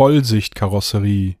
Vollsichtkarosserie.